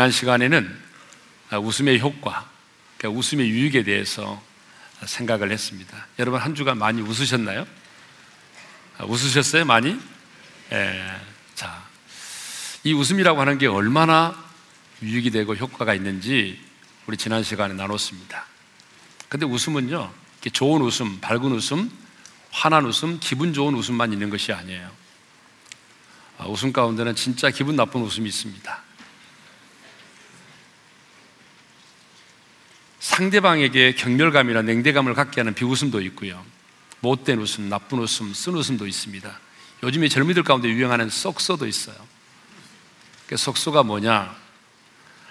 지난 시간에는 웃음의 효과, 그러니까 웃음의 유익에 대해서 생각을 했습니다. 여러분 한 주간 많이 웃으셨나요? 웃으셨어요? 많이? 예. 자, 이 웃음이라고 하는 게 얼마나 유익이 되고 효과가 있는지 우리 지난 시간에 나눴습니다. 근데 웃음은요, 좋은 웃음, 밝은 웃음, 환한 웃음, 기분 좋은 웃음만 있는 것이 아니에요. 아, 웃음 가운데는 진짜 기분 나쁜 웃음이 있습니다. 상대방에게 경멸감이나 냉대감을 갖게 하는 비웃음도 있고요. 못된 웃음, 나쁜 웃음, 쓴 웃음도 있습니다. 요즘에 젊이들 가운데 유행하는 썩소도 있어요. 그 썩소가 뭐냐?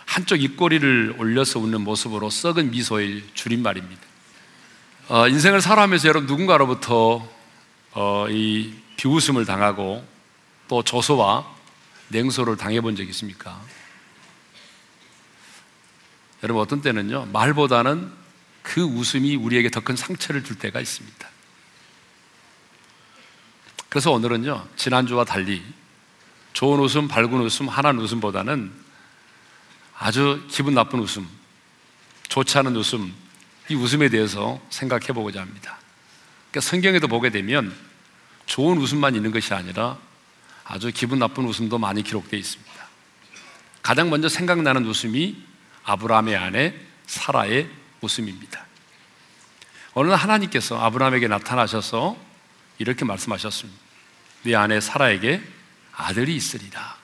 한쪽 입꼬리를 올려서 웃는 모습으로 썩은 미소의 줄임말입니다. 어, 인생을 살아가면서 여러분 누군가로부터 어, 이 비웃음을 당하고 또 조소와 냉소를 당해본 적 있습니까? 여러분 어떤 때는요 말보다는 그 웃음이 우리에게 더 큰 상처를 줄 때가 있습니다. 그래서 오늘은요 지난주와 달리 좋은 웃음, 밝은 웃음, 환한 웃음보다는 아주 기분 나쁜 웃음, 좋지 않은 웃음, 이 웃음에 대해서 생각해 보고자 합니다. 그러니까 성경에도 보게 되면 좋은 웃음만 있는 것이 아니라 아주 기분 나쁜 웃음도 많이 기록되어 있습니다. 가장 먼저 생각나는 웃음이 아브라함의 아내 사라의 웃음입니다. 어느 날 하나님께서 아브라함에게 나타나셔서 이렇게 말씀하셨습니다. 네 아내 사라에게 아들이 있으리라.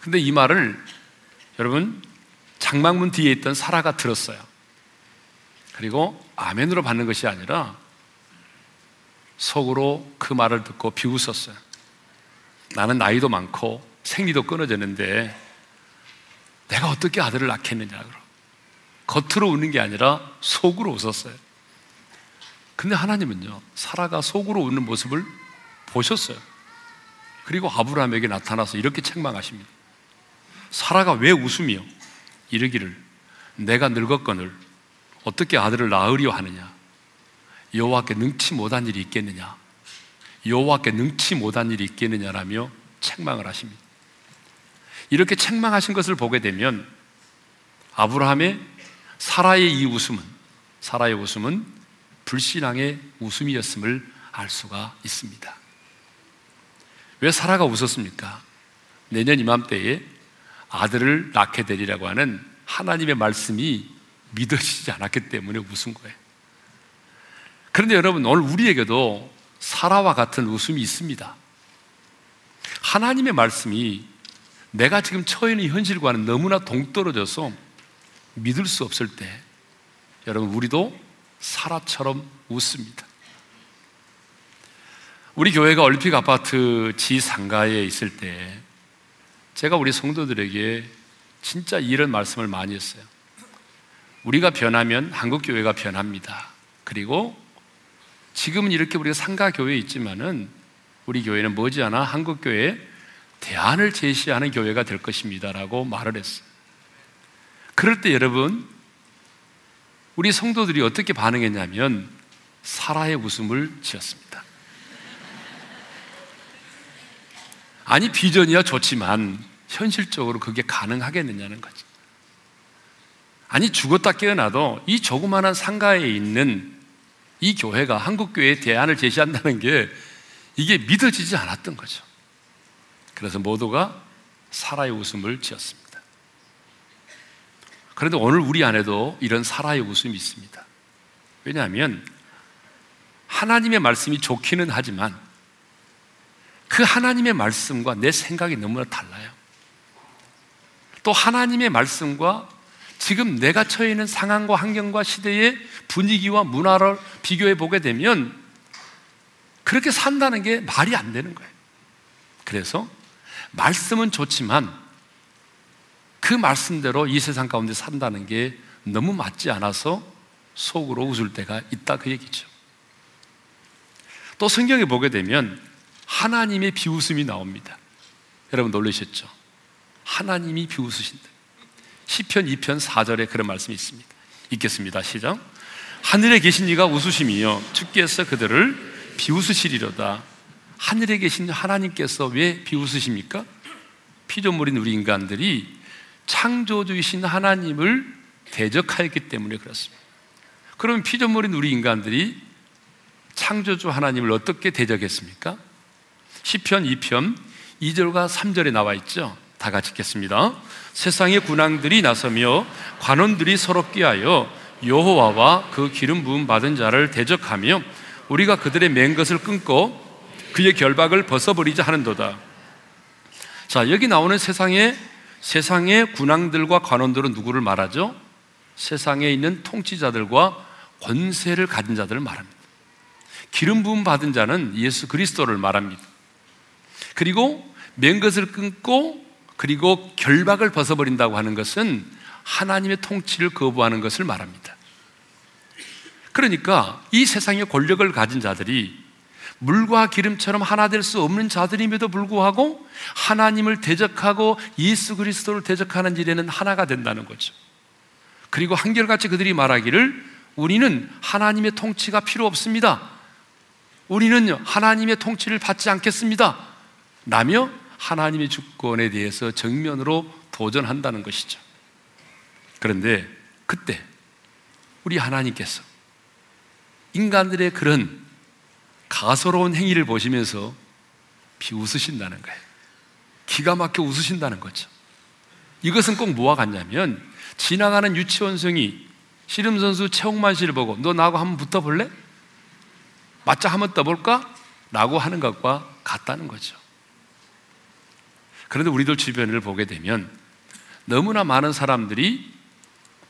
근데 이 말을 여러분 장막문 뒤에 있던 사라가 들었어요. 그리고 아멘으로 받는 것이 아니라 속으로 그 말을 듣고 비웃었어요. 나는 나이도 많고 생리도 끊어졌는데 내가 어떻게 아들을 낳겠느냐. 겉으로 웃는 게 아니라 속으로 웃었어요. 근데 하나님은요, 사라가 속으로 웃는 모습을 보셨어요. 그리고 아브라함에게 나타나서 이렇게 책망하십니다. 사라가 왜 웃으며 이르기를 내가 늙었거늘 어떻게 아들을 낳으려 하느냐? 여호와께 능치 못한 일이 있겠느냐? 여호와께 능치 못한 일이 있겠느냐라며 책망을 하십니다. 이렇게 책망하신 것을 보게 되면 아브라함의 사라의 이 웃음은 사라의 웃음은 불신앙의 웃음이었음을 알 수가 있습니다. 왜 사라가 웃었습니까? 내년 이맘때에 아들을 낳게 되리라고 하는 하나님의 말씀이 믿어지지 않았기 때문에 웃은 거예요. 그런데 여러분, 오늘 우리에게도 사라와 같은 웃음이 있습니다. 하나님의 말씀이 내가 지금 처해 있는 현실과는 너무나 동떨어져서 믿을 수 없을 때, 여러분, 우리도 사라처럼 웃습니다. 우리 교회가 올림픽 아파트 지상가에 있을 때, 제가 우리 성도들에게 진짜 이런 말씀을 많이 했어요. 우리가 변하면 한국 교회가 변합니다. 그리고 지금은 이렇게 우리가 상가 교회에 있지만은 우리 교회는 머지않아 한국 교회에 대안을 제시하는 교회가 될 것입니다라고 말을 했어요. 그럴 때 여러분, 우리 성도들이 어떻게 반응했냐면 사라의 웃음을 지었습니다. 아니, 비전이야 좋지만 현실적으로 그게 가능하겠느냐는 거죠. 아니 죽었다 깨어나도 이 조그마한 상가에 있는 이 교회가 한국 교회의 대안을 제시한다는 게 이게 믿어지지 않았던 거죠. 그래서 모두가 사라의 웃음을 지었습니다. 그런데 오늘 우리 안에도 이런 사라의 웃음이 있습니다. 왜냐하면 하나님의 말씀이 좋기는 하지만 그 하나님의 말씀과 내 생각이 너무나 달라요. 또 하나님의 말씀과 지금 내가 처해 있는 상황과 환경과 시대의 분위기와 문화를 비교해 보게 되면 그렇게 산다는 게 말이 안 되는 거예요. 그래서 말씀은 좋지만 그 말씀대로 이 세상 가운데 산다는 게 너무 맞지 않아서 속으로 웃을 때가 있다 그 얘기죠. 또 성경에 보게 되면 하나님의 비웃음이 나옵니다. 여러분 놀라셨죠? 하나님이 비웃으신다. 시편 2편 4절에 그런 말씀이 있습니다. 읽겠습니다. 시작. 하늘에 계신 이가 웃으심이요 주께서 그들을 비웃으시리로다. 하늘에 계신 하나님께서 왜 비웃으십니까? 피조물인 우리 인간들이 창조주이신 하나님을 대적하였기 때문에 그렇습니다. 그럼 피조물인 우리 인간들이 창조주 하나님을 어떻게 대적했습니까? 시편 2편 2절과 3절에 나와 있죠. 다 같이 읽겠습니다. 세상의 군왕들이 나서며 관원들이 서럽게 하여 여호와와 그 기름 부음 받은 자를 대적하며 우리가 그들의 맨 것을 끊고 그의 결박을 벗어버리자 하는도다. 자, 여기 나오는 세상의 세상의 군왕들과 관원들은 누구를 말하죠? 세상에 있는 통치자들과 권세를 가진 자들을 말합니다. 기름 부음 받은 자는 예수 그리스도를 말합니다. 그리고 맨 것을 끊고 그리고 결박을 벗어버린다고 하는 것은 하나님의 통치를 거부하는 것을 말합니다. 그러니까 이 세상의 권력을 가진 자들이 물과 기름처럼 하나 될 수 없는 자들임에도 불구하고 하나님을 대적하고 예수 그리스도를 대적하는 일에는 하나가 된다는 거죠. 그리고 한결같이 그들이 말하기를 우리는 하나님의 통치가 필요 없습니다. 우리는 하나님의 통치를 받지 않겠습니다. 라며 하나님의 주권에 대해서 정면으로 도전한다는 것이죠. 그런데 그때 우리 하나님께서 인간들의 그런 가소로운 행위를 보시면서 비웃으신다는 거예요. 기가 막혀 웃으신다는 거죠. 이것은 꼭 뭐와 같냐면 지나가는 유치원생이 씨름 선수 최홍만 씨를 보고 너 나하고 한번 붙어볼래? 맞자 한번 떠볼까? 라고 하는 것과 같다는 거죠. 그런데 우리들 주변을 보게 되면 너무나 많은 사람들이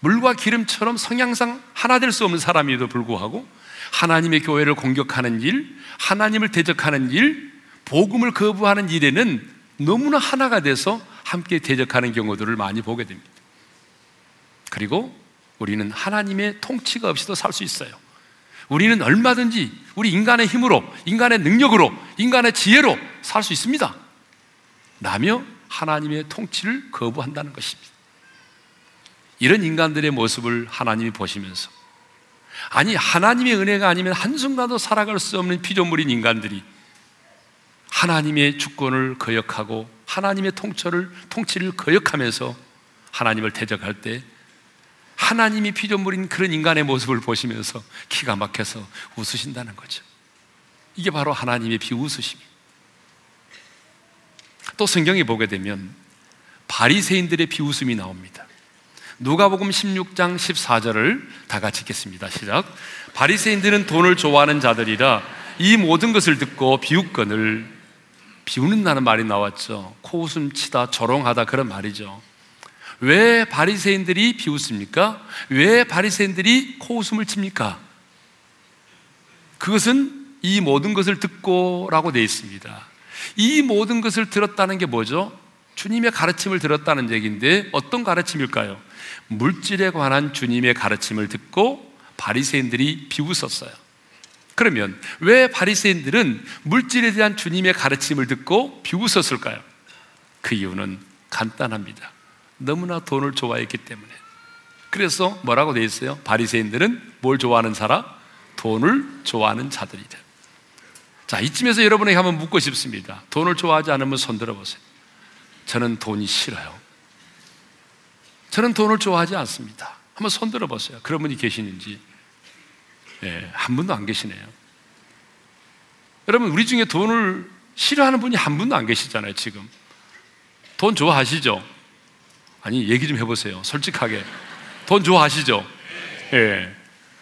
물과 기름처럼 성향상 하나 될 수 없는 사람에도 불구하고 하나님의 교회를 공격하는 일, 하나님을 대적하는 일, 복음을 거부하는 일에는 너무나 하나가 돼서 함께 대적하는 경우들을 많이 보게 됩니다. 그리고 우리는 하나님의 통치가 없이도 살 수 있어요. 우리는 얼마든지 우리 인간의 힘으로, 인간의 능력으로, 인간의 지혜로 살 수 있습니다. 라며 하나님의 통치를 거부한다는 것입니다. 이런 인간들의 모습을 하나님이 보시면서 아니 하나님의 은혜가 아니면 한순간도 살아갈 수 없는 피조물인 인간들이 하나님의 주권을 거역하고 하나님의 통치를 통치를 거역하면서 하나님을 대적할 때 하나님이 피조물인 그런 인간의 모습을 보시면서 기가 막혀서 웃으신다는 거죠. 이게 바로 하나님의 비웃으심입니다. 또 성경에 보게 되면 바리새인들의 비웃음이 나옵니다. 누가복음 16장 14절을 다 같이 읽겠습니다. 시작. 바리새인들은 돈을 좋아하는 자들이라 이 모든 것을 듣고 비웃건을 비웃는다는 말이 나왔죠. 코웃음 치다 조롱하다 그런 말이죠. 왜 바리새인들이 비웃습니까? 왜 바리새인들이 코웃음을 칩니까? 그것은 이 모든 것을 듣고라고 되어 있습니다. 이 모든 것을 들었다는 게 뭐죠? 주님의 가르침을 들었다는 얘기인데 어떤 가르침일까요? 물질에 관한 주님의 가르침을 듣고 바리새인들이 비웃었어요. 그러면 왜 바리새인들은 물질에 대한 주님의 가르침을 듣고 비웃었을까요? 그 이유는 간단합니다. 너무나 돈을 좋아했기 때문에. 그래서 뭐라고 되어 있어요? 바리새인들은 뭘 좋아하는 사람? 돈을 좋아하는 자들이다. 자, 이쯤에서 여러분에게 한번 묻고 싶습니다. 돈을 좋아하지 않으면 손 들어 보세요. 저는 돈이 싫어요. 저는 돈을 좋아하지 않습니다. 한번 손 들어보세요. 그런 분이 계시는지. 예, 한 분도 안 계시네요. 여러분, 우리 중에 돈을 싫어하는 분이 한 분도 안 계시잖아요, 지금. 돈 좋아하시죠? 아니, 얘기 좀 해보세요. 솔직하게. 돈 좋아하시죠? 예.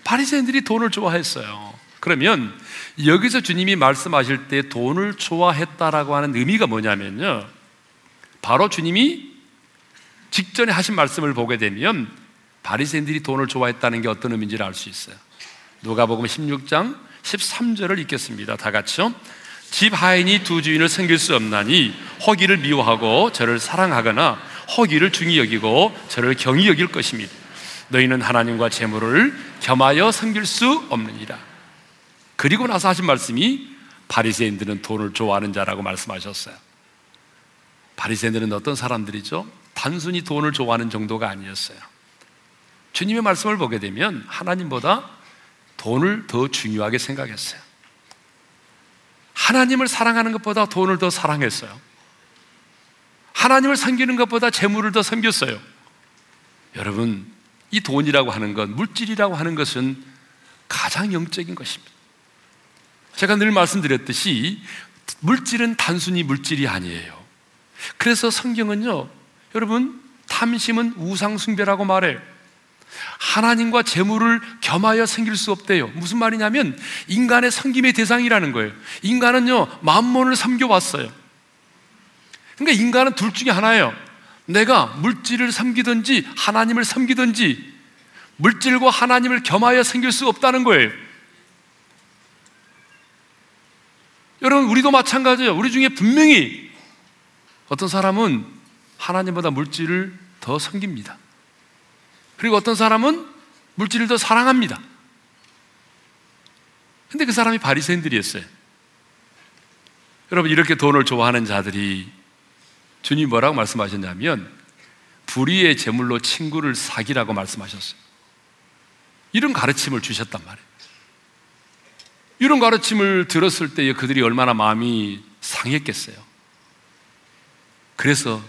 바리새인들이 돈을 좋아했어요. 그러면 여기서 주님이 말씀하실 때 돈을 좋아했다라고 하는 의미가 뭐냐면요. 바로 주님이 직전에 하신 말씀을 보게 되면 바리새인들이 돈을 좋아했다는 게 어떤 의미인지를 알 수 있어요. 누가복음 16장 13절을 읽겠습니다. 다 같이요. 집 하인이 두 주인을 섬길 수 없나니 허기를 미워하고 저를 사랑하거나 허기를 중히 여기고 저를 경히 여길 것입니다. 너희는 하나님과 재물을 겸하여 섬길 수 없느니라. 그리고 나서 하신 말씀이 바리새인들은 돈을 좋아하는 자라고 말씀하셨어요. 바리새인들은 어떤 사람들이죠? 단순히 돈을 좋아하는 정도가 아니었어요. 주님의 말씀을 보게 되면 하나님보다 돈을 더 중요하게 생각했어요. 하나님을 사랑하는 것보다 돈을 더 사랑했어요. 하나님을 섬기는 것보다 재물을 더 섬겼어요. 여러분, 이 돈이라고 하는 것, 물질이라고 하는 것은 가장 영적인 것입니다. 제가 늘 말씀드렸듯이 물질은 단순히 물질이 아니에요. 그래서 성경은요, 여러분, 탐심은 우상숭배라고 말해요. 하나님과 재물을 겸하여 생길 수 없대요. 무슨 말이냐면 인간의 섬김의 대상이라는 거예요. 인간은요, 만몬을 섬겨왔어요. 그러니까 인간은 둘 중에 하나예요. 내가 물질을 섬기든지 하나님을 섬기든지 물질과 하나님을 겸하여 생길 수 없다는 거예요. 여러분, 우리도 마찬가지예요. 우리 중에 분명히 어떤 사람은 하나님보다 물질을 더 섬깁니다. 그리고 어떤 사람은 물질을 더 사랑합니다. 근데 그 사람이 바리새인들이었어요. 여러분 이렇게 돈을 좋아하는 자들이 주님 뭐라고 말씀하셨냐면 불의의 제물로 친구를 사기라고 말씀하셨어요. 이런 가르침을 주셨단 말이에요. 이런 가르침을 들었을 때 그들이 얼마나 마음이 상했겠어요. 그래서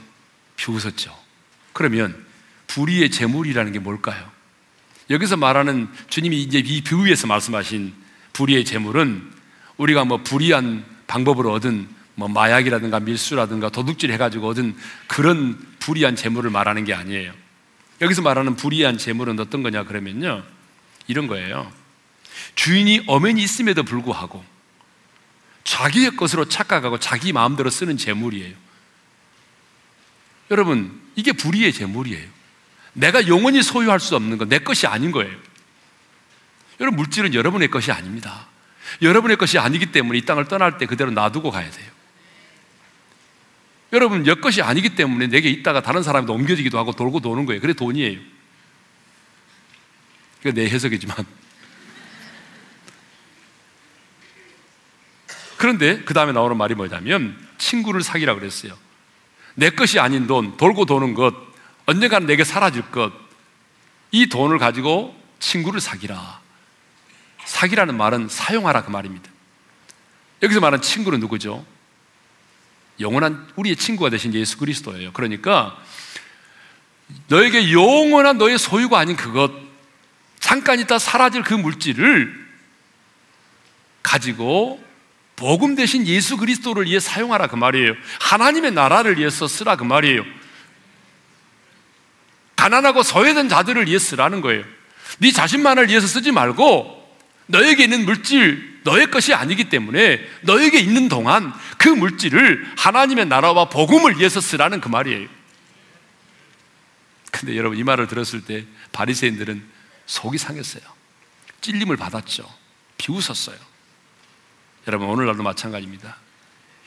비웃었죠. 그러면 불의의 재물이라는 게 뭘까요? 여기서 말하는 주님이 이제 이 비유에서 말씀하신 불의의 재물은 우리가 뭐 불의한 방법으로 얻은 뭐 마약이라든가 밀수라든가 도둑질 해가지고 얻은 그런 불의한 재물을 말하는 게 아니에요. 여기서 말하는 불의한 재물은 어떤 거냐 그러면요. 이런 거예요. 주인이 엄연히 있음에도 불구하고 자기의 것으로 착각하고 자기 마음대로 쓰는 재물이에요. 여러분, 이게 불의의 재물이에요. 내가 영원히 소유할 수 없는 거, 내 것이 아닌 거예요. 여러분, 물질은 여러분의 것이 아닙니다. 여러분의 것이 아니기 때문에 이 땅을 떠날 때 그대로 놔두고 가야 돼요. 여러분, 내 것이 아니기 때문에 내게 있다가 다른 사람이 옮겨지기도 하고 돌고 도는 거예요. 그래 돈이에요. 그게 내 해석이지만. 그런데 그 다음에 나오는 말이 뭐냐면 친구를 사귀라 그랬어요. 내 것이 아닌 돈, 돌고 도는 것, 언젠가는 내게 사라질 것, 이 돈을 가지고 친구를 사귀라. 사귀라는 말은 사용하라 그 말입니다. 여기서 말하는 친구는 누구죠? 영원한 우리의 친구가 되신 예수 그리스도예요. 그러니까 너에게 영원한 너의 소유가 아닌 그것, 잠깐 있다 사라질 그 물질을 가지고 복음 대신 예수 그리스도를 위해 사용하라 그 말이에요. 하나님의 나라를 위해서 쓰라 그 말이에요. 가난하고 소외된 자들을 위해 쓰라는 거예요. 네 자신만을 위해서 쓰지 말고 너에게 있는 물질 너의 것이 아니기 때문에 너에게 있는 동안 그 물질을 하나님의 나라와 복음을 위해서 쓰라는 그 말이에요. 근데 여러분 이 말을 들었을 때 바리새인들은 속이 상했어요. 찔림을 받았죠. 비웃었어요. 여러분 오늘날도 마찬가지입니다.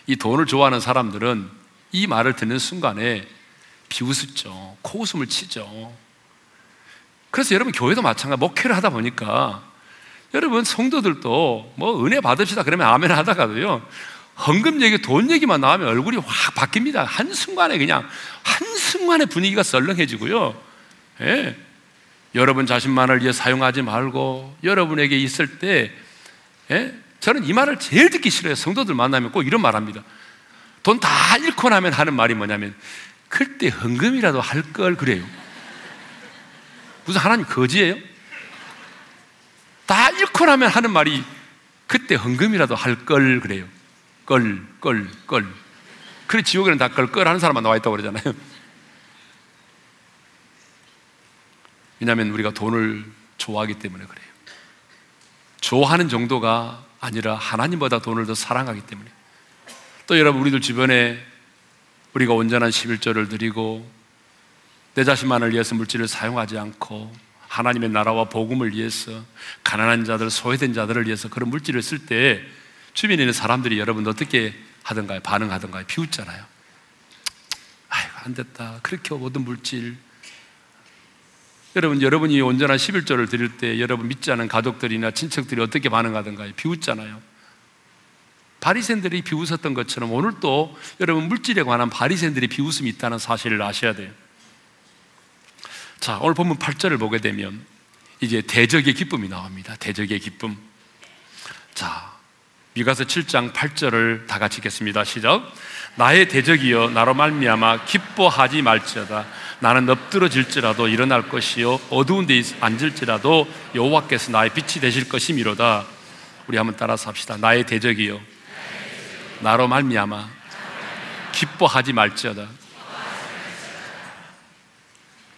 이 돈을 좋아하는 사람들은 이 말을 듣는 순간에 비웃었죠. 코웃음을 치죠. 그래서 여러분 교회도 마찬가지 목회를 하다 보니까 여러분 성도들도 뭐 은혜 받읍시다 그러면 아멘 하다가도요 헌금 얘기, 돈 얘기만 나오면 얼굴이 확 바뀝니다. 한순간에 그냥 한순간에 분위기가 썰렁해지고요. 예. 여러분 자신만을 위해 사용하지 말고 여러분에게 있을 때 예? 저는 이 말을 제일 듣기 싫어요. 성도들 만나면 꼭 이런 말 합니다. 돈 다 잃고 나면 하는 말이 뭐냐면 그때 헌금이라도 할 걸 그래요. 무슨 하나님 거지예요? 다 잃고 나면 하는 말이 그때 헌금이라도 할 걸 그래요. 걸, 걸, 걸. 그래 지옥에는 다 걸, 걸 하는 사람만 나와 있다고 그러잖아요. 왜냐하면 우리가 돈을 좋아하기 때문에 그래요. 좋아하는 정도가 아니라 하나님보다 돈을 더 사랑하기 때문에. 또 여러분 우리들 주변에 우리가 온전한 11조를 드리고 내 자신만을 위해서 물질을 사용하지 않고 하나님의 나라와 복음을 위해서 가난한 자들, 소외된 자들을 위해서 그런 물질을 쓸 때 주변에 있는 사람들이 여러분 어떻게 하던가요? 반응하던가요? 비웃잖아요. 아이고, 안 됐다. 그렇게 모든 물질. 여러분, 여러분이 온전한 11조를 드릴 때 여러분 믿지 않은 가족들이나 친척들이 어떻게 반응하던가요? 비웃잖아요. 바리새인들이 비웃었던 것처럼 오늘 또 여러분 물질에 관한 바리새인들이 비웃음이 있다는 사실을 아셔야 돼요. 자, 오늘 본문 8절을 보게 되면 이제 대적의 기쁨이 나옵니다. 대적의 기쁨. 자, 미가서 7장 8절을 다 같이 읽겠습니다. 시작. 나의 대적이여 나로 말미암아 기뻐하지 말지어다. 나는 엎드러질지라도 일어날 것이요 어두운 데 앉을지라도 여호와께서 나의 빛이 되실 것이미로다. 우리 한번 따라서 합시다. 나의 대적이여 나로 말미암아 기뻐하지 말지어다.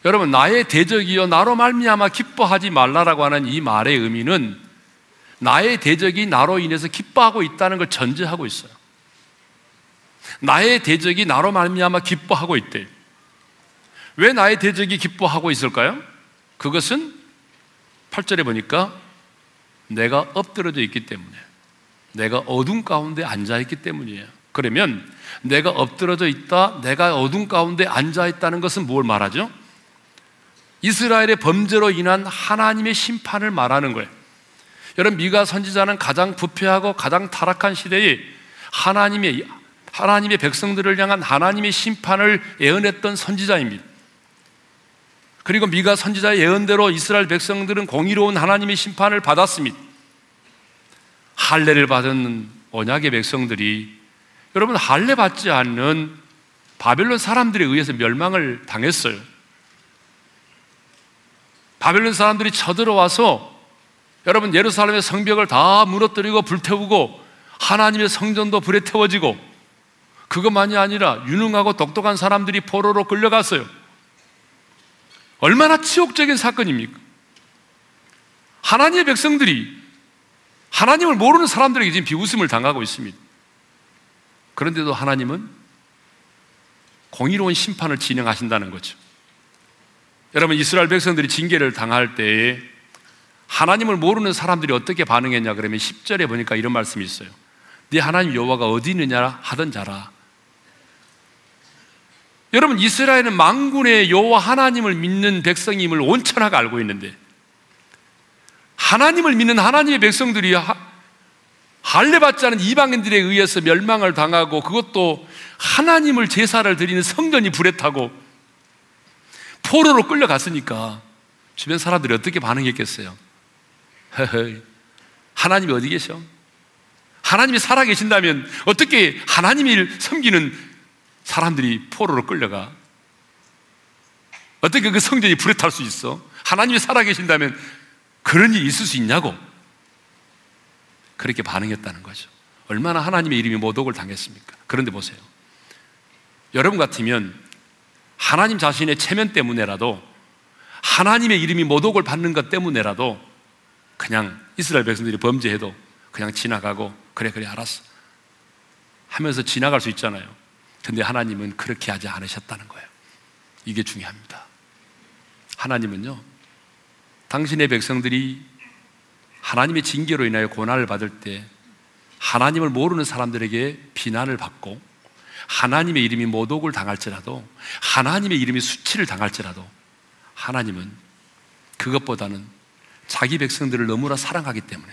여러분 나의 대적이여 나로 말미암아 기뻐하지 말라라고 하는 이 말의 의미는 나의 대적이 나로 인해서 기뻐하고 있다는 걸 전제하고 있어요. 나의 대적이 나로 말미암아 기뻐하고 있대. 왜 나의 대적이 기뻐하고 있을까요? 그것은 8절에 보니까 내가 엎드려져 있기 때문에 내가 어둠 가운데 앉아 있기 때문이에요. 그러면 내가 엎드려져 있다, 내가 어둠 가운데 앉아 있다는 것은 뭘 말하죠? 이스라엘의 범죄로 인한 하나님의 심판을 말하는 거예요. 여러분 미가 선지자는 가장 부패하고 가장 타락한 시대에 하나님의 하나님의 백성들을 향한 하나님의 심판을 예언했던 선지자입니다. 그리고 미가 선지자의 예언대로 이스라엘 백성들은 공의로운 하나님의 심판을 받았습니다. 할례를 받은 언약의 백성들이 여러분 할례 받지 않는 바벨론 사람들에 의해서 멸망을 당했어요. 바벨론 사람들이 쳐들어와서 여러분 예루살렘의 성벽을 다 무너뜨리고 불태우고 하나님의 성전도 불에 태워지고 그것만이 아니라 유능하고 똑똑한 사람들이 포로로 끌려갔어요. 얼마나 치욕적인 사건입니까? 하나님의 백성들이 하나님을 모르는 사람들에게 지금 비웃음을 당하고 있습니다. 그런데도 하나님은 공의로운 심판을 진행하신다는 거죠. 여러분 이스라엘 백성들이 징계를 당할 때에 하나님을 모르는 사람들이 어떻게 반응했냐 그러면 10절에 보니까 이런 말씀이 있어요. 네 하나님 여호와가 어디 있느냐 하던 자라. 여러분 이스라엘은 망군의 여호와 하나님을 믿는 백성임을 온천하게 알고 있는데 하나님을 믿는 하나님의 백성들이 할례 받지 않은 이방인들에 의해서 멸망을 당하고 그것도 하나님을 제사를 드리는 성전이 불에 타고 포로로 끌려갔으니까 주변 사람들이 어떻게 반응했겠어요? 하나님이 어디 계셔? 하나님이 살아 계신다면 어떻게 하나님을 섬기는 사람들이 포로로 끌려가? 어떻게 그 성전이 불에 탈 수 있어? 하나님이 살아 계신다면 그런 일이 있을 수 있냐고? 그렇게 반응했다는 거죠. 얼마나 하나님의 이름이 모독을 당했습니까? 그런데 보세요. 여러분 같으면 하나님 자신의 체면 때문에라도 하나님의 이름이 모독을 받는 것 때문에라도 그냥 이스라엘 백성들이 범죄해도 그냥 지나가고 그래 그래 알았어 하면서 지나갈 수 있잖아요. 근데 하나님은 그렇게 하지 않으셨다는 거예요. 이게 중요합니다. 하나님은요, 당신의 백성들이 하나님의 징계로 인하여 고난을 받을 때 하나님을 모르는 사람들에게 비난을 받고 하나님의 이름이 모독을 당할지라도 하나님의 이름이 수치를 당할지라도 하나님은 그것보다는 자기 백성들을 너무나 사랑하기 때문에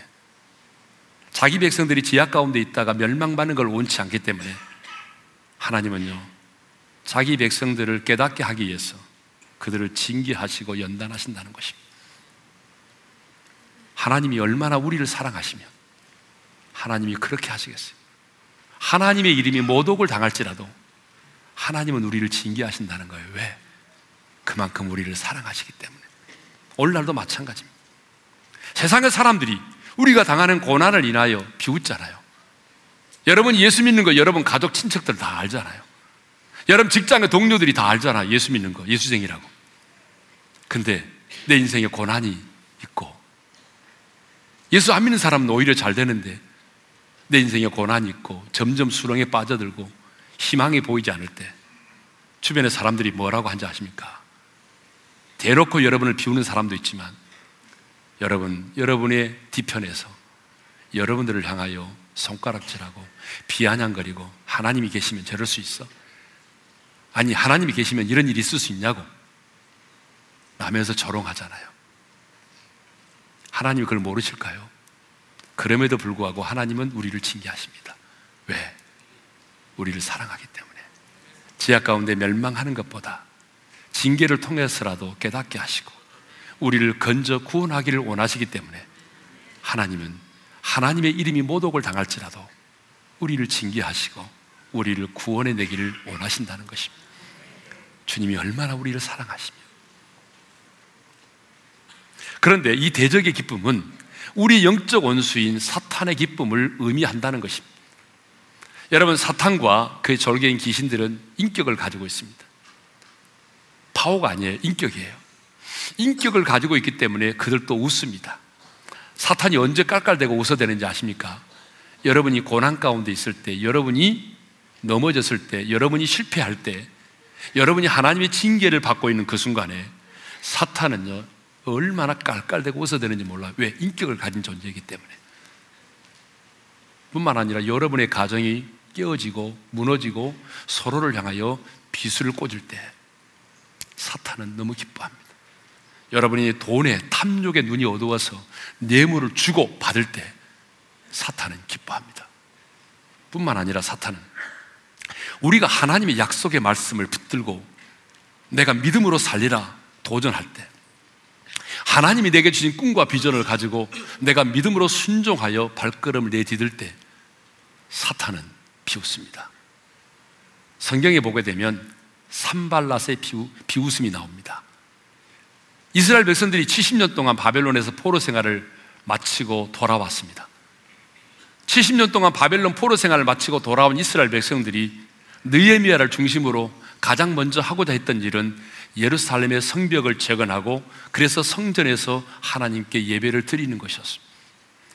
자기 백성들이 지하 가운데 있다가 멸망받는 걸 원치 않기 때문에 하나님은요 자기 백성들을 깨닫게 하기 위해서 그들을 징계하시고 연단하신다는 것입니다. 하나님이 얼마나 우리를 사랑하시면 하나님이 그렇게 하시겠어요. 하나님의 이름이 모독을 당할지라도 하나님은 우리를 징계하신다는 거예요. 왜? 그만큼 우리를 사랑하시기 때문에. 오늘날도 마찬가지입니다. 세상의 사람들이 우리가 당하는 고난을 인하여 비웃잖아요. 여러분 예수 믿는 거 여러분 가족 친척들 다 알잖아요. 여러분 직장의 동료들이 다 알잖아. 예수 믿는 거, 예수쟁이라고. 근데 내 인생에 고난이 있고 예수 안 믿는 사람은 오히려 잘 되는데 내 인생에 고난이 있고 점점 수렁에 빠져들고 희망이 보이지 않을 때 주변의 사람들이 뭐라고 한지 아십니까? 대놓고 여러분을 비우는 사람도 있지만 여러분, 여러분의 뒤편에서 여러분들을 향하여 손가락질하고 비아냥거리고 하나님이 계시면 저럴 수 있어? 아니, 하나님이 계시면 이런 일이 있을 수 있냐고 라면서 조롱하잖아요. 하나님이 그걸 모르실까요? 그럼에도 불구하고 하나님은 우리를 징계하십니다. 왜? 우리를 사랑하기 때문에. 지하 가운데 멸망하는 것보다 징계를 통해서라도 깨닫게 하시고 우리를 건져 구원하기를 원하시기 때문에 하나님은 하나님의 이름이 모독을 당할지라도 우리를 징계하시고 우리를 구원해 내기를 원하신다는 것입니다. 주님이 얼마나 우리를 사랑하시며. 그런데 이 대적의 기쁨은 우리 영적 원수인 사탄의 기쁨을 의미한다는 것입니다. 여러분, 사탄과 그의 절개인 귀신들은 인격을 가지고 있습니다. 파워가 아니에요. 인격이에요. 인격을 가지고 있기 때문에 그들도 웃습니다. 사탄이 언제 깔깔대고 웃어대는지 아십니까? 여러분이 고난 가운데 있을 때, 여러분이 넘어졌을 때, 여러분이 실패할 때, 여러분이 하나님의 징계를 받고 있는 그 순간에 사탄은요, 얼마나 깔깔대고 웃어대는지 몰라요. 왜? 인격을 가진 존재이기 때문에. 뿐만 아니라 여러분의 가정이 깨어지고 무너지고 서로를 향하여 비수를 꽂을 때 사탄은 너무 기뻐합니다. 여러분이 돈에 탐욕의 눈이 어두워서 뇌물을 주고 받을 때 사탄은 기뻐합니다. 뿐만 아니라 사탄은 우리가 하나님의 약속의 말씀을 붙들고 내가 믿음으로 살리라 도전할 때 하나님이 내게 주신 꿈과 비전을 가지고 내가 믿음으로 순종하여 발걸음을 내디딜 때 사탄은 비웃습니다. 성경에 보게 되면 산발랏의 비웃, 음이 나옵니다. 이스라엘 백성들이 70년 동안 바벨론에서 포로 생활을 마치고 돌아왔습니다. 70년 동안 바벨론 포로 생활을 마치고 돌아온 이스라엘 백성들이 느에미아를 중심으로 가장 먼저 하고자 했던 일은 예루살렘의 성벽을 재건하고 그래서 성전에서 하나님께 예배를 드리는 것이었습니다.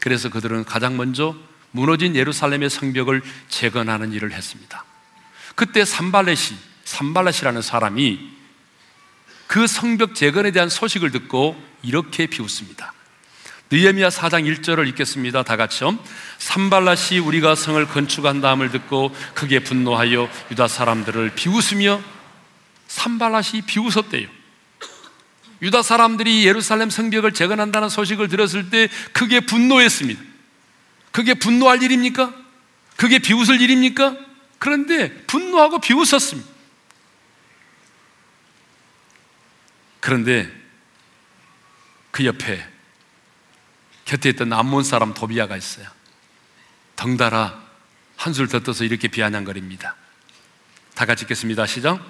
그래서 그들은 가장 먼저 무너진 예루살렘의 성벽을 재건하는 일을 했습니다. 그때 산발렛이 산발렛이라는 사람이 그 성벽 재건에 대한 소식을 듣고 이렇게 비웃습니다. 느헤미야 4장 1절을 읽겠습니다. 다 같이요. 산발라시 우리가 성을 건축한 다음을 듣고 크게 분노하여 유다 사람들을 비웃으며 산발라시 비웃었대요. 유다 사람들이 예루살렘 성벽을 재건한다는 소식을 들었을 때 크게 분노했습니다. 그게 분노할 일입니까? 그게 비웃을 일입니까? 그런데 분노하고 비웃었습니다. 그런데 그 옆에 곁에 있던 암몬 사람 도비아가 있어요. 덩달아 한술 더 떠서 이렇게 비아냥거립니다. 다 같이 읽겠습니다. 시작.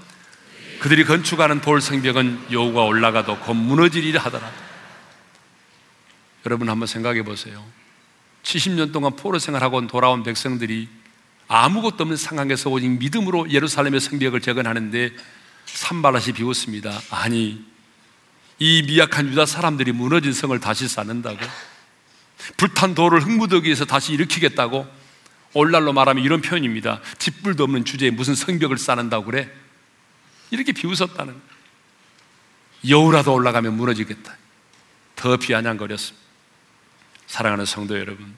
그들이 건축하는 돌 성벽은 여우가 올라가도 곧 무너지리라 하더라. 여러분 한번 생각해 보세요. 70년 동안 포로 생활하고 돌아온 백성들이 아무것도 없는 상황에서 오직 믿음으로 예루살렘의 성벽을 재건하는데 산발라시 비웃습니다. 아니, 이 미약한 유다 사람들이 무너진 성을 다시 쌓는다고? 불탄 돌을 흙무더기에서 다시 일으키겠다고 올날로 말하면 이런 표현입니다. 짓불도 없는 주제에 무슨 성벽을 쌓는다고 그래? 이렇게 비웃었다는 여우라도 올라가면 무너지겠다. 더 비아냥거렸습니다. 사랑하는 성도 여러분,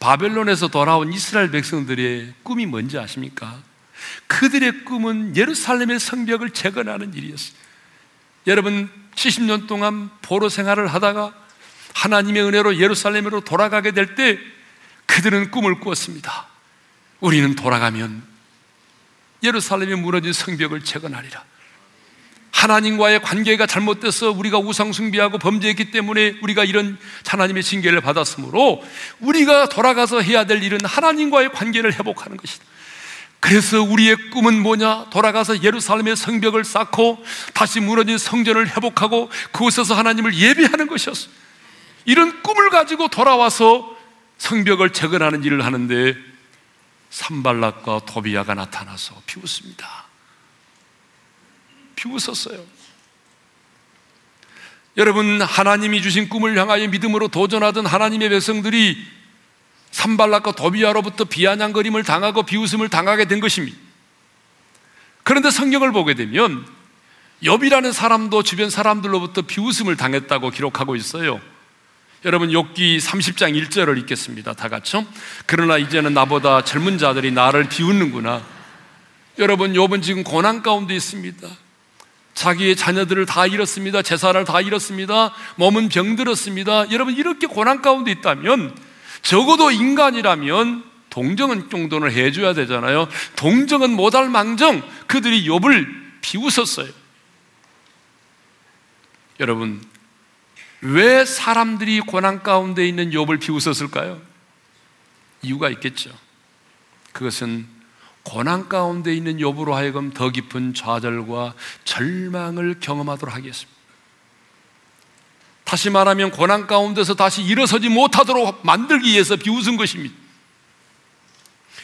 바벨론에서 돌아온 이스라엘 백성들의 꿈이 뭔지 아십니까? 그들의 꿈은 예루살렘의 성벽을 재건하는 일이었어요. 여러분, 70년 동안 포로 생활을 하다가 하나님의 은혜로 예루살렘으로 돌아가게 될 때 그들은 꿈을 꾸었습니다. 우리는 돌아가면 예루살렘에 무너진 성벽을 재건하리라. 하나님과의 관계가 잘못돼서 우리가 우상숭배하고 범죄했기 때문에 우리가 이런 하나님의 징계를 받았으므로 우리가 돌아가서 해야 될 일은 하나님과의 관계를 회복하는 것이다. 그래서 우리의 꿈은 뭐냐? 돌아가서 예루살렘의 성벽을 쌓고 다시 무너진 성전을 회복하고 그곳에서 하나님을 예배하는 것이었어. 이런 꿈을 가지고 돌아와서 성벽을 재건하는 일을 하는데 산발락과 도비야가 나타나서 비웃습니다. 비웃었어요. 여러분, 하나님이 주신 꿈을 향하여 믿음으로 도전하던 하나님의 백성들이 산발락과 도비야로부터 비아냥거림을 당하고 비웃음을 당하게 된 것입니다. 그런데 성경을 보게 되면 엽이라는 사람도 주변 사람들로부터 비웃음을 당했다고 기록하고 있어요. 여러분 욥기 30장 1절을 읽겠습니다. 다 같이요. 그러나 이제는 나보다 젊은 자들이 나를 비웃는구나. 여러분 욥은 지금 고난 가운데 있습니다. 자기의 자녀들을 다 잃었습니다. 재산을 다 잃었습니다. 몸은 병들었습니다. 여러분 이렇게 고난 가운데 있다면 적어도 인간이라면 동정은 정도는 해줘야 되잖아요. 동정은 못할 망정 그들이 욥을 비웃었어요. 여러분 왜 사람들이 고난 가운데 있는 욥을 비웃었을까요? 이유가 있겠죠. 그것은 고난 가운데 있는 욥으로 하여금 더 깊은 좌절과 절망을 경험하도록 하겠습니다. 다시 말하면 고난 가운데서 다시 일어서지 못하도록 만들기 위해서 비웃은 것입니다.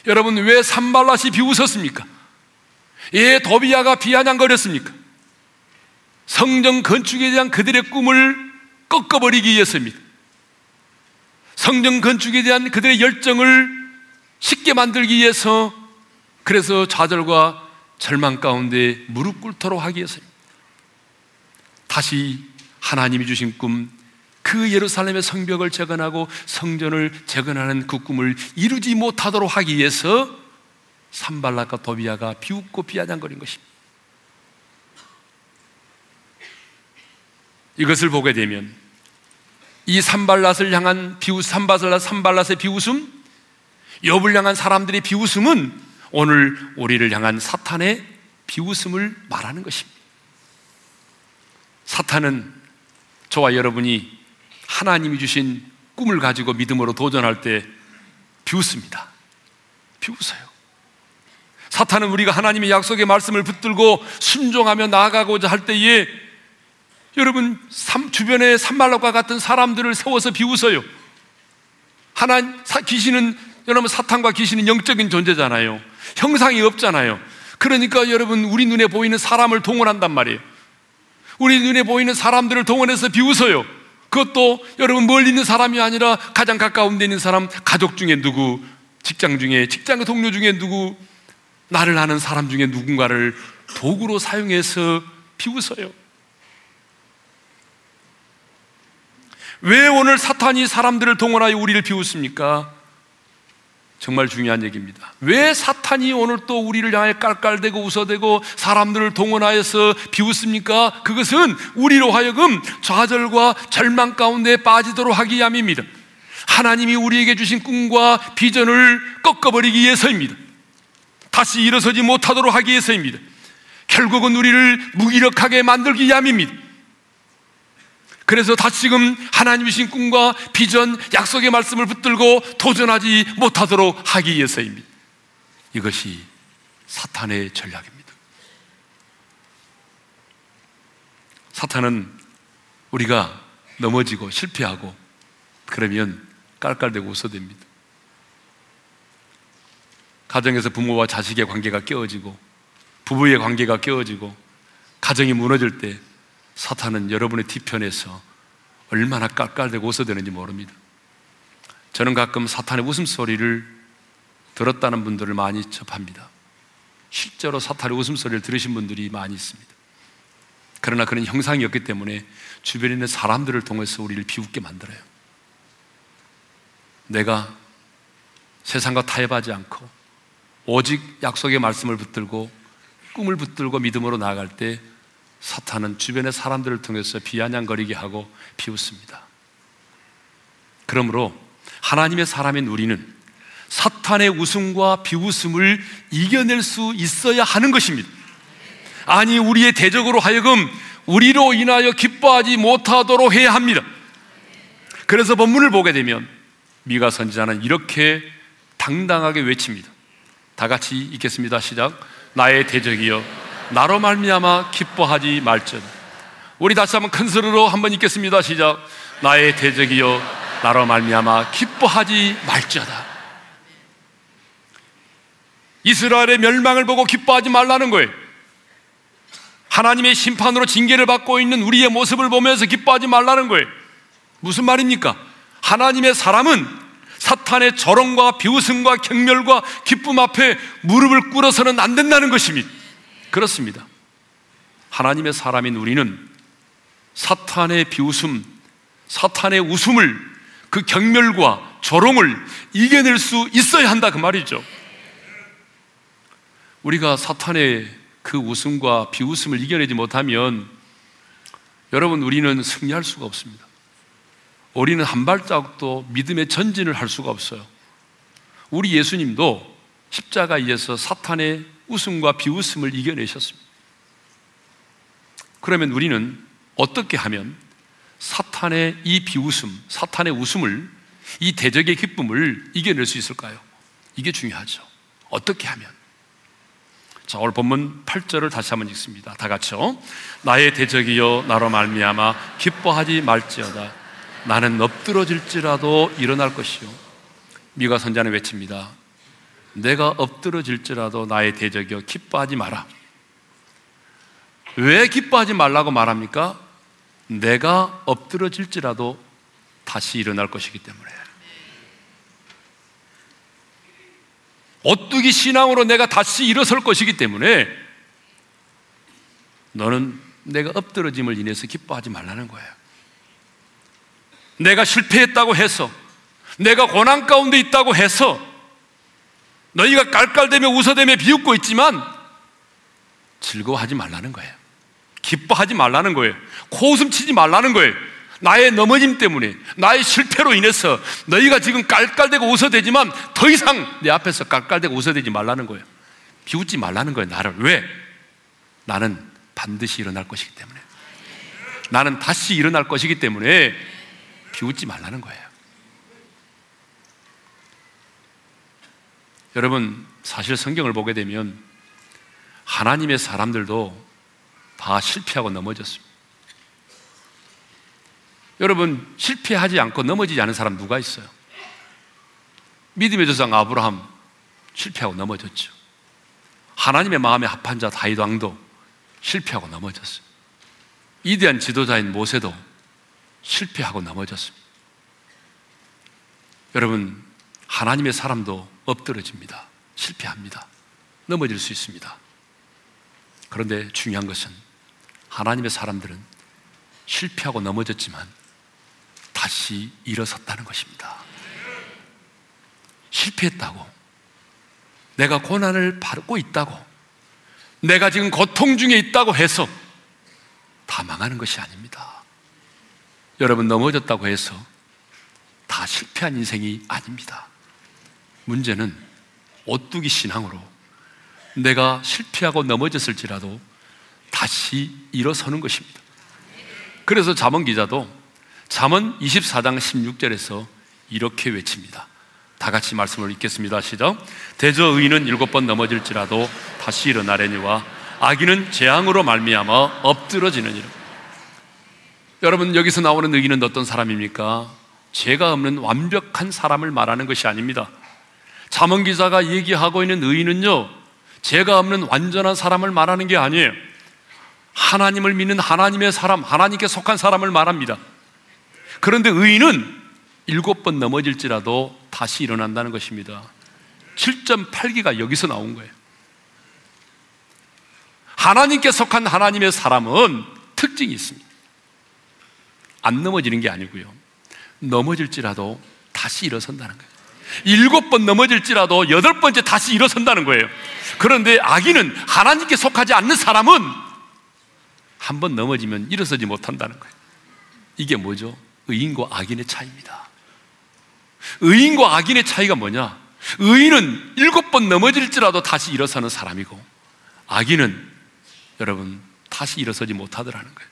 여러분 왜 산발랏이 비웃었습니까? 예, 도비야가 비아냥거렸습니까? 성전 건축에 대한 그들의 꿈을 꺾어버리기 위해서입니다. 성전 건축에 대한 그들의 열정을 쉽게 만들기 위해서 그래서 좌절과 절망 가운데 무릎 꿇도록 하기 위해서입니다. 다시 하나님이 주신 꿈, 그 예루살렘의 성벽을 재건하고 성전을 재건하는 그 꿈을 이루지 못하도록 하기 위해서 산발락과 도비아가 비웃고 비아냥거린 것입니다. 이것을 보게 되면 이 산발랏을 향한 비웃 산발랏 산발랏의 비웃음, 욥을 향한 사람들의 비웃음은 오늘 우리를 향한 사탄의 비웃음을 말하는 것입니다. 사탄은 저와 여러분이 하나님이 주신 꿈을 가지고 믿음으로 도전할 때 비웃습니다. 비웃어요. 사탄은 우리가 하나님의 약속의 말씀을 붙들고 순종하며 나아가고자 할 때에 여러분 주변에 산말락과 같은 사람들을 세워서 비웃어요. 하나 귀신은 여러분 사탄과 귀신은 영적인 존재잖아요. 형상이 없잖아요. 그러니까 여러분 우리 눈에 보이는 사람을 동원한단 말이에요. 우리 눈에 보이는 사람들을 동원해서 비웃어요. 그것도 여러분 멀리 있는 사람이 아니라 가장 가까운 데 있는 사람, 가족 중에 누구, 직장 중에, 직장 동료 중에 누구, 나를 아는 사람 중에 누군가를 도구로 사용해서 비웃어요. 왜 오늘 사탄이 사람들을 동원하여 우리를 비웃습니까? 정말 중요한 얘기입니다. 왜 사탄이 오늘 또 우리를 향해 깔깔대고 웃어대고 사람들을 동원하여서 비웃습니까? 그것은 우리로 하여금 좌절과 절망 가운데 빠지도록 하기 위함입니다. 하나님이 우리에게 주신 꿈과 비전을 꺾어버리기 위해서입니다. 다시 일어서지 못하도록 하기 위해서입니다. 결국은 우리를 무기력하게 만들기 위함입니다. 그래서 다시금 하나님 이신 꿈과 비전, 약속의 말씀을 붙들고 도전하지 못하도록 하기 위해서입니다. 이것이 사탄의 전략입니다. 사탄은 우리가 넘어지고 실패하고 그러면 깔깔대고 웃어댑니다. 가정에서 부모와 자식의 관계가 깨어지고 부부의 관계가 깨어지고 가정이 무너질 때 사탄은 여러분의 뒤편에서 얼마나 깔깔대고 웃어대는지 모릅니다. 저는 가끔 사탄의 웃음소리를 들었다는 분들을 많이 접합니다. 실제로 사탄의 웃음소리를 들으신 분들이 많이 있습니다. 그러나 그런 형상이었기 때문에 주변에 있는 사람들을 통해서 우리를 비웃게 만들어요. 내가 세상과 타협하지 않고 오직 약속의 말씀을 붙들고 꿈을 붙들고 믿음으로 나아갈 때 사탄은 주변의 사람들을 통해서 비아냥거리게 하고 비웃습니다. 그러므로 하나님의 사람인 우리는 사탄의 웃음과 비웃음을 이겨낼 수 있어야 하는 것입니다. 아니, 우리의 대적으로 하여금 우리로 인하여 기뻐하지 못하도록 해야 합니다. 그래서 본문을 보게 되면 미가 선지자는 이렇게 당당하게 외칩니다. 다 같이 읽겠습니다. 시작. 나의 대적이여 나로 말미암아 기뻐하지 말전. 우리 다시 한번 큰 소리로 한번 읽겠습니다. 시작. 나의 대적이여 나로 말미암아 기뻐하지 말지어다. 이스라엘의 멸망을 보고 기뻐하지 말라는 거예요. 하나님의 심판으로 징계를 받고 있는 우리의 모습을 보면서 기뻐하지 말라는 거예요. 무슨 말입니까? 하나님의 사람은 사탄의 저롱과 비웃음과 경멸과 기쁨 앞에 무릎을 꿇어서는 안 된다는 것입니다. 그렇습니다. 하나님의 사람인 우리는 사탄의 비웃음, 사탄의 웃음을 그 경멸과 조롱을 이겨낼 수 있어야 한다 그 말이죠. 우리가 사탄의 그 웃음과 비웃음을 이겨내지 못하면 여러분 우리는 승리할 수가 없습니다. 우리는 한 발자국도 믿음의 전진을 할 수가 없어요. 우리 예수님도 십자가에서 사탄의 웃음과 비웃음을 이겨내셨습니다. 그러면 우리는 어떻게 하면 사탄의 이 비웃음, 사탄의 웃음을, 이 대적의 기쁨을 이겨낼 수 있을까요? 이게 중요하죠. 어떻게 하면? 자, 오늘 본문 8절을 다시 한번 읽습니다. 다 같이요. 나의 대적이여 나로 말미암아 기뻐하지 말지어다. 나는 엎드러질지라도 일어날 것이요. 미가 선자는 외칩니다. 내가 엎드러질지라도 나의 대적이여 기뻐하지 마라. 왜 기뻐하지 말라고 말합니까? 내가 엎드러질지라도 다시 일어날 것이기 때문에. 오뚜기 신앙으로 내가 다시 일어설 것이기 때문에 너는 내가 엎드러짐을 인해서 기뻐하지 말라는 거예요. 내가 실패했다고 해서 내가 고난 가운데 있다고 해서 너희가 깔깔대며 웃어대며 비웃고 있지만 즐거워하지 말라는 거예요. 기뻐하지 말라는 거예요. 코웃음 치지 말라는 거예요. 나의 넘어짐 때문에, 나의 실패로 인해서 너희가 지금 깔깔대고 웃어대지만 더 이상 내 앞에서 깔깔대고 웃어대지 말라는 거예요. 비웃지 말라는 거예요, 나를. 왜? 나는 반드시 일어날 것이기 때문에. 나는 다시 일어날 것이기 때문에 비웃지 말라는 거예요. 여러분, 사실 성경을 보게 되면 하나님의 사람들도 다 실패하고 넘어졌습니다. 여러분, 실패하지 않고 넘어지지 않은 사람 누가 있어요? 믿음의 조상 아브라함 실패하고 넘어졌죠. 하나님의 마음에 합한 자 다윗 왕도 실패하고 넘어졌어요. 이대한 지도자인 모세도 실패하고 넘어졌습니다. 여러분, 하나님의 사람도 엎드러집니다. 실패합니다. 넘어질 수 있습니다. 그런데 중요한 것은 하나님의 사람들은 실패하고 넘어졌지만 다시 일어섰다는 것입니다. 실패했다고, 내가 고난을 받고 있다고, 내가 지금 고통 중에 있다고 해서 다 망하는 것이 아닙니다. 여러분 넘어졌다고 해서 다 실패한 인생이 아닙니다. 문제는 오뚜기 신앙으로 내가 실패하고 넘어졌을지라도 다시 일어서는 것입니다. 그래서 잠언 기자도 잠언 24장 16절에서 이렇게 외칩니다. 다 같이 말씀을 읽겠습니다. 시작. 대저 의인은 일곱 번 넘어질지라도 다시 일어나려니와 악인은 재앙으로 말미암아 엎드러지느니라. 여러분 여기서 나오는 의인은 어떤 사람입니까? 죄가 없는 완벽한 사람을 말하는 것이 아닙니다. 잠언 기자가 얘기하고 있는 의인은요, 죄가 없는 완전한 사람을 말하는 게 아니에요. 하나님을 믿는 하나님의 사람, 하나님께 속한 사람을 말합니다. 그런데 의인은 일곱 번 넘어질지라도 다시 일어난다는 것입니다. 7.8기가 여기서 나온 거예요. 하나님께 속한 하나님의 사람은 특징이 있습니다. 안 넘어지는 게 아니고요. 넘어질지라도 다시 일어선다는 거예요. 일곱 번 넘어질지라도 여덟 번째 다시 일어선다는 거예요. 그런데 악인은 하나님께 속하지 않는 사람은 한 번 넘어지면 일어서지 못한다는 거예요. 이게 뭐죠? 의인과 악인의 차이입니다. 의인과 악인의 차이가 뭐냐? 의인은 일곱 번 넘어질지라도 다시 일어서는 사람이고, 악인은 여러분 다시 일어서지 못하더라는 거예요.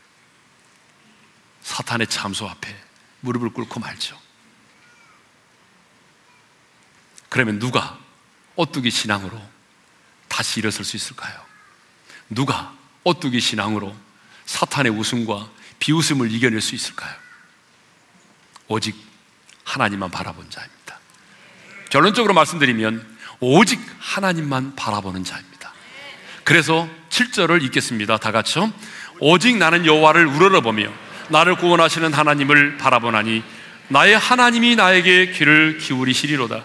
사탄의 참소 앞에 무릎을 꿇고 말죠. 그러면 누가 오뚜기 신앙으로 다시 일어설 수 있을까요? 누가 오뚜기 신앙으로 사탄의 웃음과 비웃음을 이겨낼 수 있을까요? 오직 하나님만 바라본 자입니다. 결론적으로 말씀드리면 오직 하나님만 바라보는 자입니다. 그래서 7절을 읽겠습니다. 다 같이요. 오직 나는 여호와를 우러러보며 나를 구원하시는 하나님을 바라보나니 나의 하나님이 나에게 귀를 기울이시리로다.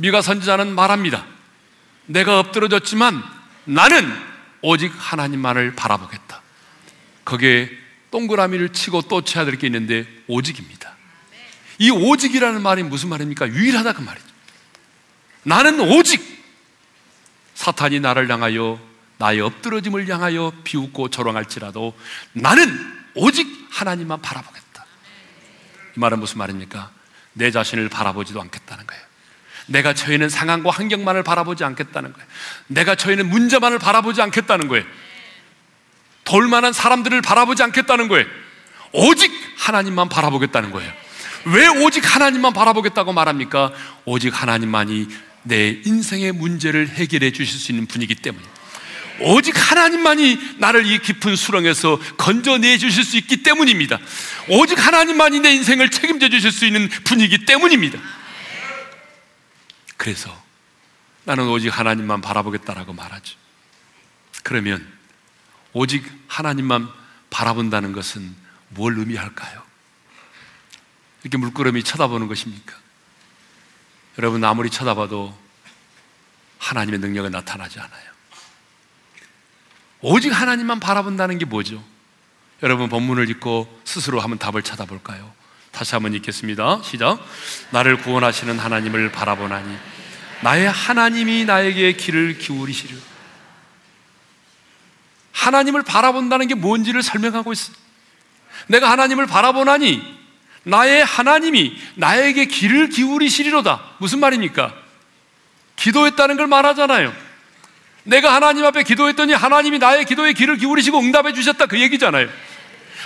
미가 선지자는 말합니다. 내가 엎드러졌지만 나는 오직 하나님만을 바라보겠다. 거기에 동그라미를 치고 또 쳐야 될 게 있는데 오직입니다. 이 오직이라는 말이 무슨 말입니까? 유일하다 그 말이죠. 나는 오직 사탄이 나를 향하여 나의 엎드러짐을 향하여 비웃고 조롱할지라도 나는 오직 하나님만 바라보겠다. 이 말은 무슨 말입니까? 내 자신을 바라보지도 않겠다는 거예요. 내가 처해 있는 상황과 환경만을 바라보지 않겠다는 거예요. 내가 처해 있는 문제만을 바라보지 않겠다는 거예요. 돌만한 사람들을 바라보지 않겠다는 거예요. 오직 하나님만 바라보겠다는 거예요. 왜 오직 하나님만 바라보겠다고 말합니까? 오직 하나님만이 내 인생의 문제를 해결해 주실 수 있는 분이기 때문입니다. 오직 하나님만이 나를 이 깊은 수렁에서 건져내 주실 수 있기 때문입니다. 오직 하나님만이 내 인생을 책임져 주실 수 있는 분이기 때문입니다. 그래서 나는 오직 하나님만 바라보겠다라고 말하죠. 그러면 오직 하나님만 바라본다는 것은 뭘 의미할까요? 이렇게 물끄러미 쳐다보는 것입니까? 여러분 아무리 쳐다봐도 하나님의 능력은 나타나지 않아요. 오직 하나님만 바라본다는 게 뭐죠? 여러분 본문을 읽고 스스로 한번 답을 찾아볼까요? 다시 한번 읽겠습니다. 시작. 나를 구원하시는 하나님을 바라보나니 나의 하나님이 나에게 길을 기울이시려. 하나님을 바라본다는 게 뭔지를 설명하고 있어. 내가 하나님을 바라보나니 나의 하나님이 나에게 길을 기울이시리로다. 무슨 말입니까? 기도했다는 걸 말하잖아요. 내가 하나님 앞에 기도했더니 하나님이 나의 기도에 길을 기울이시고 응답해 주셨다. 그 얘기잖아요.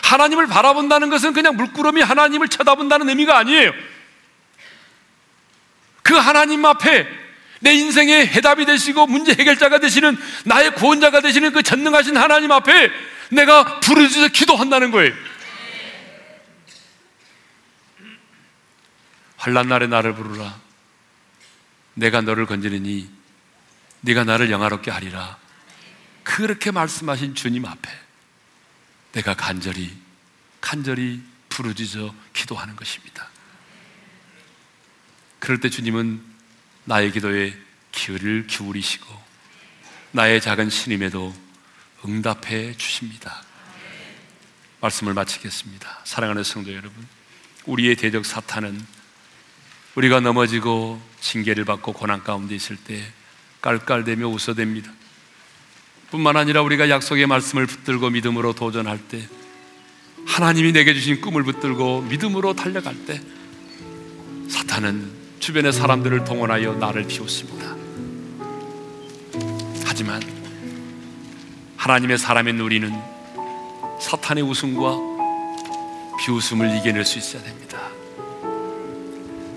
하나님을 바라본다는 것은 그냥 물구름이 하나님을 쳐다본다는 의미가 아니에요. 그 하나님 앞에 내 인생의 해답이 되시고 문제 해결자가 되시는 나의 구원자가 되시는 그 전능하신 하나님 앞에 내가 부르짖어 기도한다는 거예요. 환란 날에 나를 부르라. 내가 너를 건지느니 네가 나를 영화롭게 하리라. 그렇게 말씀하신 주님 앞에 내가 간절히 간절히 부르짖어 기도하는 것입니다. 그럴 때 주님은 나의 기도에 귀를 기울이시고 나의 작은 신임에도 응답해 주십니다. 말씀을 마치겠습니다. 사랑하는 성도 여러분, 우리의 대적 사탄은 우리가 넘어지고 징계를 받고 고난 가운데 있을 때 깔깔대며 웃어댑니다. 뿐만 아니라 우리가 약속의 말씀을 붙들고 믿음으로 도전할 때 하나님이 내게 주신 꿈을 붙들고 믿음으로 달려갈 때 사탄은 주변의 사람들을 동원하여 나를 비웃습니다. 하지만 하나님의 사람인 우리는 사탄의 웃음과 비웃음을 이겨낼 수 있어야 됩니다.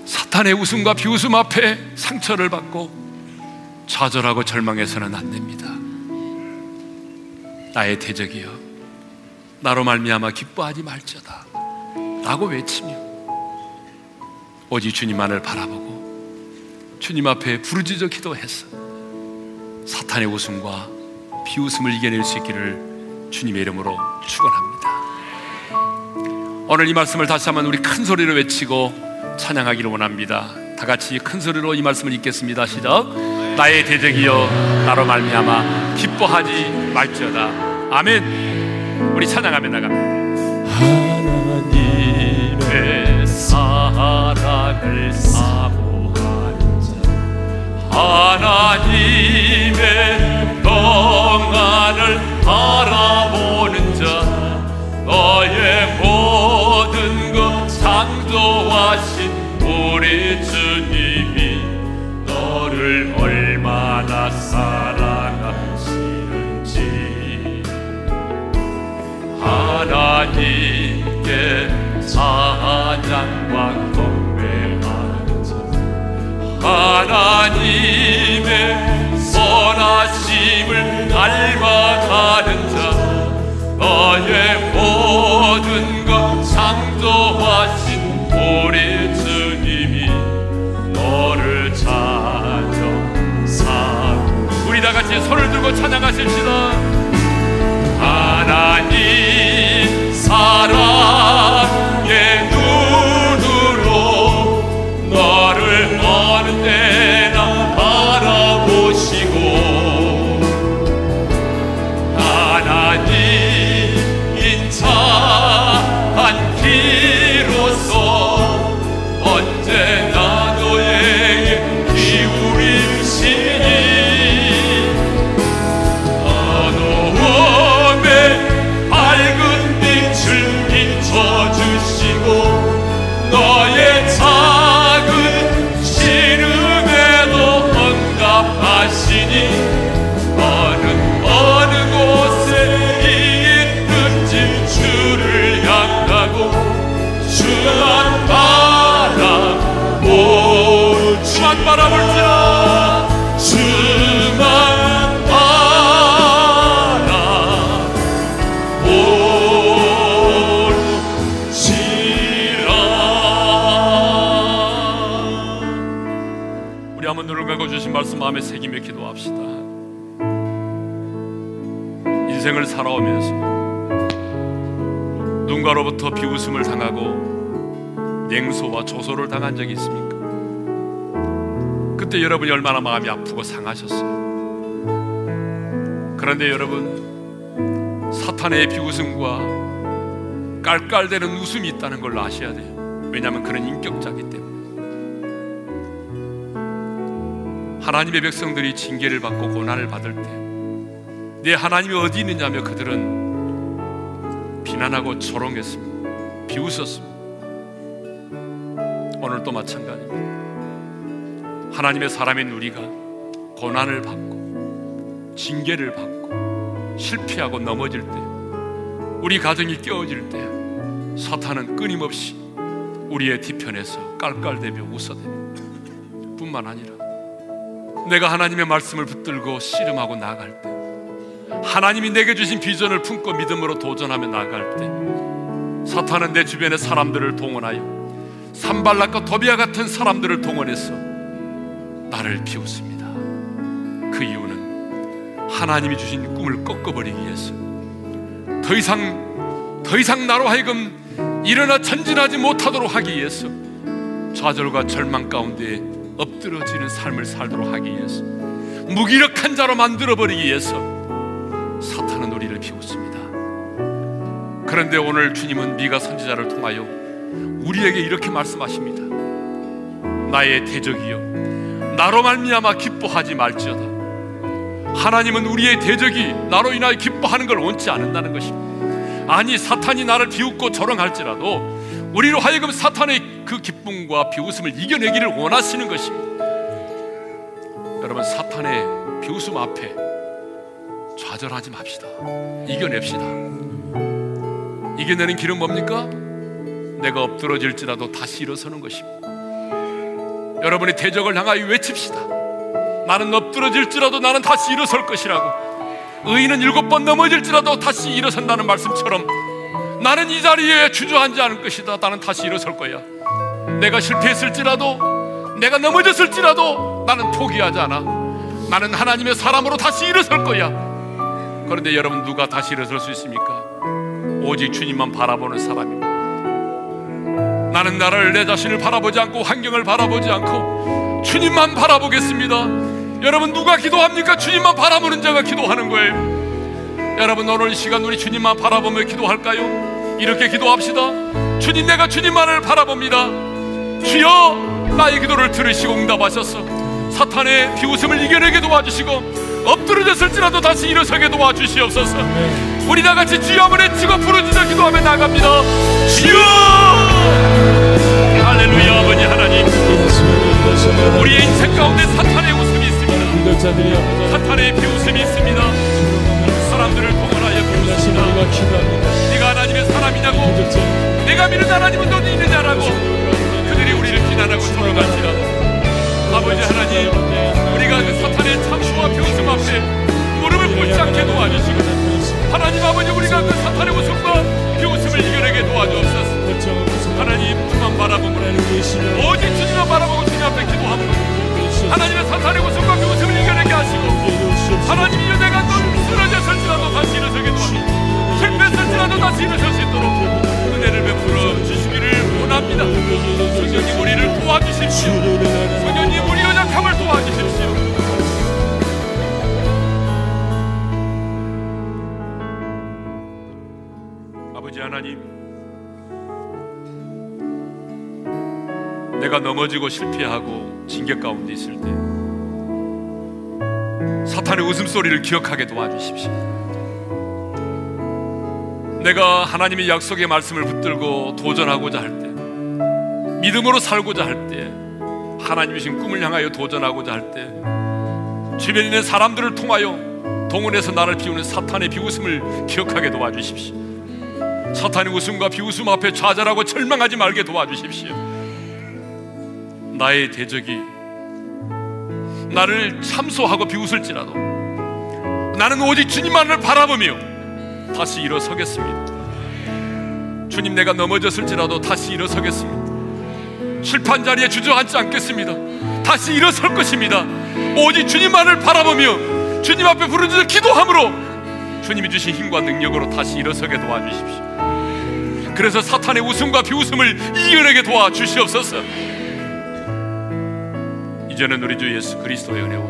사탄의 웃음과 비웃음 앞에 상처를 받고 좌절하고 절망해서는 안 됩니다. 나의 대적이여 나로 말미암아 기뻐하지 말지어다 라고 외치며 오직 주님만을 바라보고 주님 앞에 부르짖어 기도해서 사탄의 웃음과 비웃음을 이겨낼 수 있기를 주님의 이름으로 축원합니다. 오늘 이 말씀을 다시 한번 우리 큰 소리로 외치고 찬양하기를 원합니다. 다 같이 큰 소리로 이 말씀을 읽겠습니다. 시작. 나의 대적이여 나로 말미암아 기뻐하지 말지어다. 아멘. 우리 찬양하며 나갑니다. 하나님의 사랑을 사모하는 자 하나님의 평안을 바라보는 자 너의 모든 것 창조하신 하나님의 선하심을 닮아가는 자 너의 모든 것 창조하신 우리 주님이 너를 찾아 사 우리 다 같이 손을 들고 찬양하십시다. 주신 말씀 마음에 새기며 기도합시다 인생을 살아오면서 누군가로부터 비웃음을 당하고 냉소와 조소를 당한 적이 있습니까? 그때 여러분이 얼마나 마음이 아프고 상하셨어요. 그런데 여러분, 사탄의 비웃음과 깔깔대는 웃음이 있다는 걸 아셔야 돼요. 왜냐하면 그런 인격자기 때문에. 하나님의 백성들이 징계를 받고 고난을 받을 때, 내 하나님이 어디 있느냐며 그들은 비난하고 조롱했습니다. 비웃었습니다. 오늘도 마찬가지입니다. 하나님의 사람인 우리가 고난을 받고 징계를 받고 실패하고 넘어질 때 우리 가정이 깨어질 때 사탄은 끊임없이 우리의 뒤편에서 깔깔대며 웃어댑니다 뿐만 아니라 내가 하나님의 말씀을 붙들고 씨름하고 나아갈 때 하나님이 내게 주신 비전을 품고 믿음으로 도전하며 나아갈 때 사탄은 내 주변의 사람들을 동원하여 산발락과 도비아 같은 사람들을 동원해서 나를 비웃습니다. 그 이유는 하나님이 주신 꿈을 꺾어버리기 위해서 더 이상 더 이상 나로 하여금 일어나 전진하지 못하도록 하기 위해서 좌절과 절망 가운데 엎드러지는 삶을 살도록 하기 위해서 무기력한 자로 만들어 버리기 위해서 사탄은 우리를 비웃습니다. 그런데 오늘 주님은 미가 선지자를 통하여 우리에게 이렇게 말씀하십니다. 나의 대적이여 나로 말미암아 기뻐하지 말지어다. 하나님은 우리의 대적이 나로 인하여 기뻐하는 걸 원치 않는다는 것입니다. 아니 사탄이 나를 비웃고 조롱할지라도 우리로 하여금 사탄의 그 기쁨과 비웃음을 이겨내기를 원하시는 것입니다. 여러분 사탄의 비웃음 앞에 좌절하지 맙시다. 이겨냅시다. 이겨내는 길은 뭡니까? 내가 엎드러질지라도 다시 일어서는 것입니다. 여러분의 대적을 향하여 외칩시다. 나는 엎드러질지라도 나는 다시 일어설 것이라고. 의인은 일곱 번 넘어질지라도 다시 일어선다는 말씀처럼 나는 이 자리에 주저앉지 않을 것이다. 나는 다시 일어설 거야. 내가 실패했을지라도 내가 넘어졌을지라도 나는 포기하지 않아. 나는 하나님의 사람으로 다시 일어설 거야. 그런데 여러분 누가 다시 일어설 수 있습니까? 오직 주님만 바라보는 사람입니다. 나는 나를 내 자신을 바라보지 않고 환경을 바라보지 않고 주님만 바라보겠습니다. 여러분 누가 기도합니까? 주님만 바라보는 자가 기도하는 거예요. 여러분 오늘 이 시간 우리 주님만 바라보며 기도할까요? 이렇게 기도합시다. 주님 내가 주님만을 바라봅니다. 주여 나의 기도를 들으시고 응답하셔서 사탄의 비웃음을 이겨내게 도와주시고 엎드러졌을지라도 다시 일어서게 도와주시옵소서. 우리 다 같이 주여 한번 외치고 부르짖어 기도하며 나갑니다. 주여! 할렐루야 아버지 하나님 우리의 인생 가운데 사탄의 웃음이 있습니다 사탄의 비웃음이 있습니다 사람들을 동원하여 비웃습니다. 네가 하나님의 사람이냐고. 내가 믿는 하나님은 어디 있느냐라고. 그들이 우리를 비난하고 조롱할지라. 아버지 하나님 우리가 그 사탄의 참수와 비웃음 앞에 무릎을 꿇지 않게 도와주시고 하나님 아버지 우리가 그 사탄의 웃음과 비웃음을 이겨내게 도와주옵소서. 하나님 주만 바라보므로 오직 주님만 바라보고 주님 앞에 기도하므로. 하나님의 사탄의 웃음과 그 웃음을 이겨내게 하시고 하나님이 내가 다시 일어설 수 있도록 은혜를 베풀어 주시기를 원합니다. 성령님 우리를 도와주십시오. 성령님 우리 연약함을 도와주십시오. 아버지 하나님 내가 넘어지고 실패하고 징계 가운데 있을 때 사탄의 웃음소리를 기억하게 도와주십시오. 내가 하나님의 약속의 말씀을 붙들고 도전하고자 할 때, 믿음으로 살고자 할 때, 하나님이 신 꿈을 향하여 도전하고자 할 때, 주변에 있는 사람들을 통하여 동원해서 나를 비우는 사탄의 비웃음을 기억하게 도와주십시오. 사탄의 웃음과 비웃음 앞에 좌절하고 절망하지 말게 도와주십시오. 나의 대적이 나를 참소하고 비웃을지라도 나는 오직 주님만을 바라보며 다시 일어서겠습니다. 주님 내가 넘어졌을지라도 다시 일어서겠습니다. 실패한 자리에 주저앉지 않겠습니다. 다시 일어설 것입니다. 오직 주님만을 바라보며 주님 앞에 부르짖어 기도함으로 주님이 주신 힘과 능력으로 다시 일어서게 도와주십시오. 그래서 사탄의 웃음과 비웃음을 이겨내게 도와주시옵소서. 이제는 우리 주 예수 그리스도의 은혜와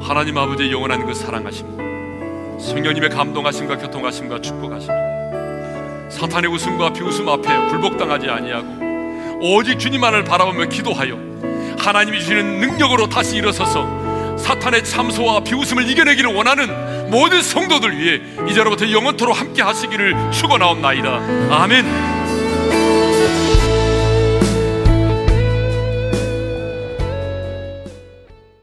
하나님 아버지의 영원한 그 사랑하심, 성령님의 감동하심과 교통하심과 축복하심, 사탄의 웃음과 비웃음 앞에 굴복당하지 아니하고 오직 주님만을 바라보며 기도하여 하나님이 주시는 능력으로 다시 일어서서 사탄의 참소와 비웃음을 이겨내기를 원하는 모든 성도들 위해 이제로부터 영원토록 함께 하시기를 축원하옵나이다. 아멘.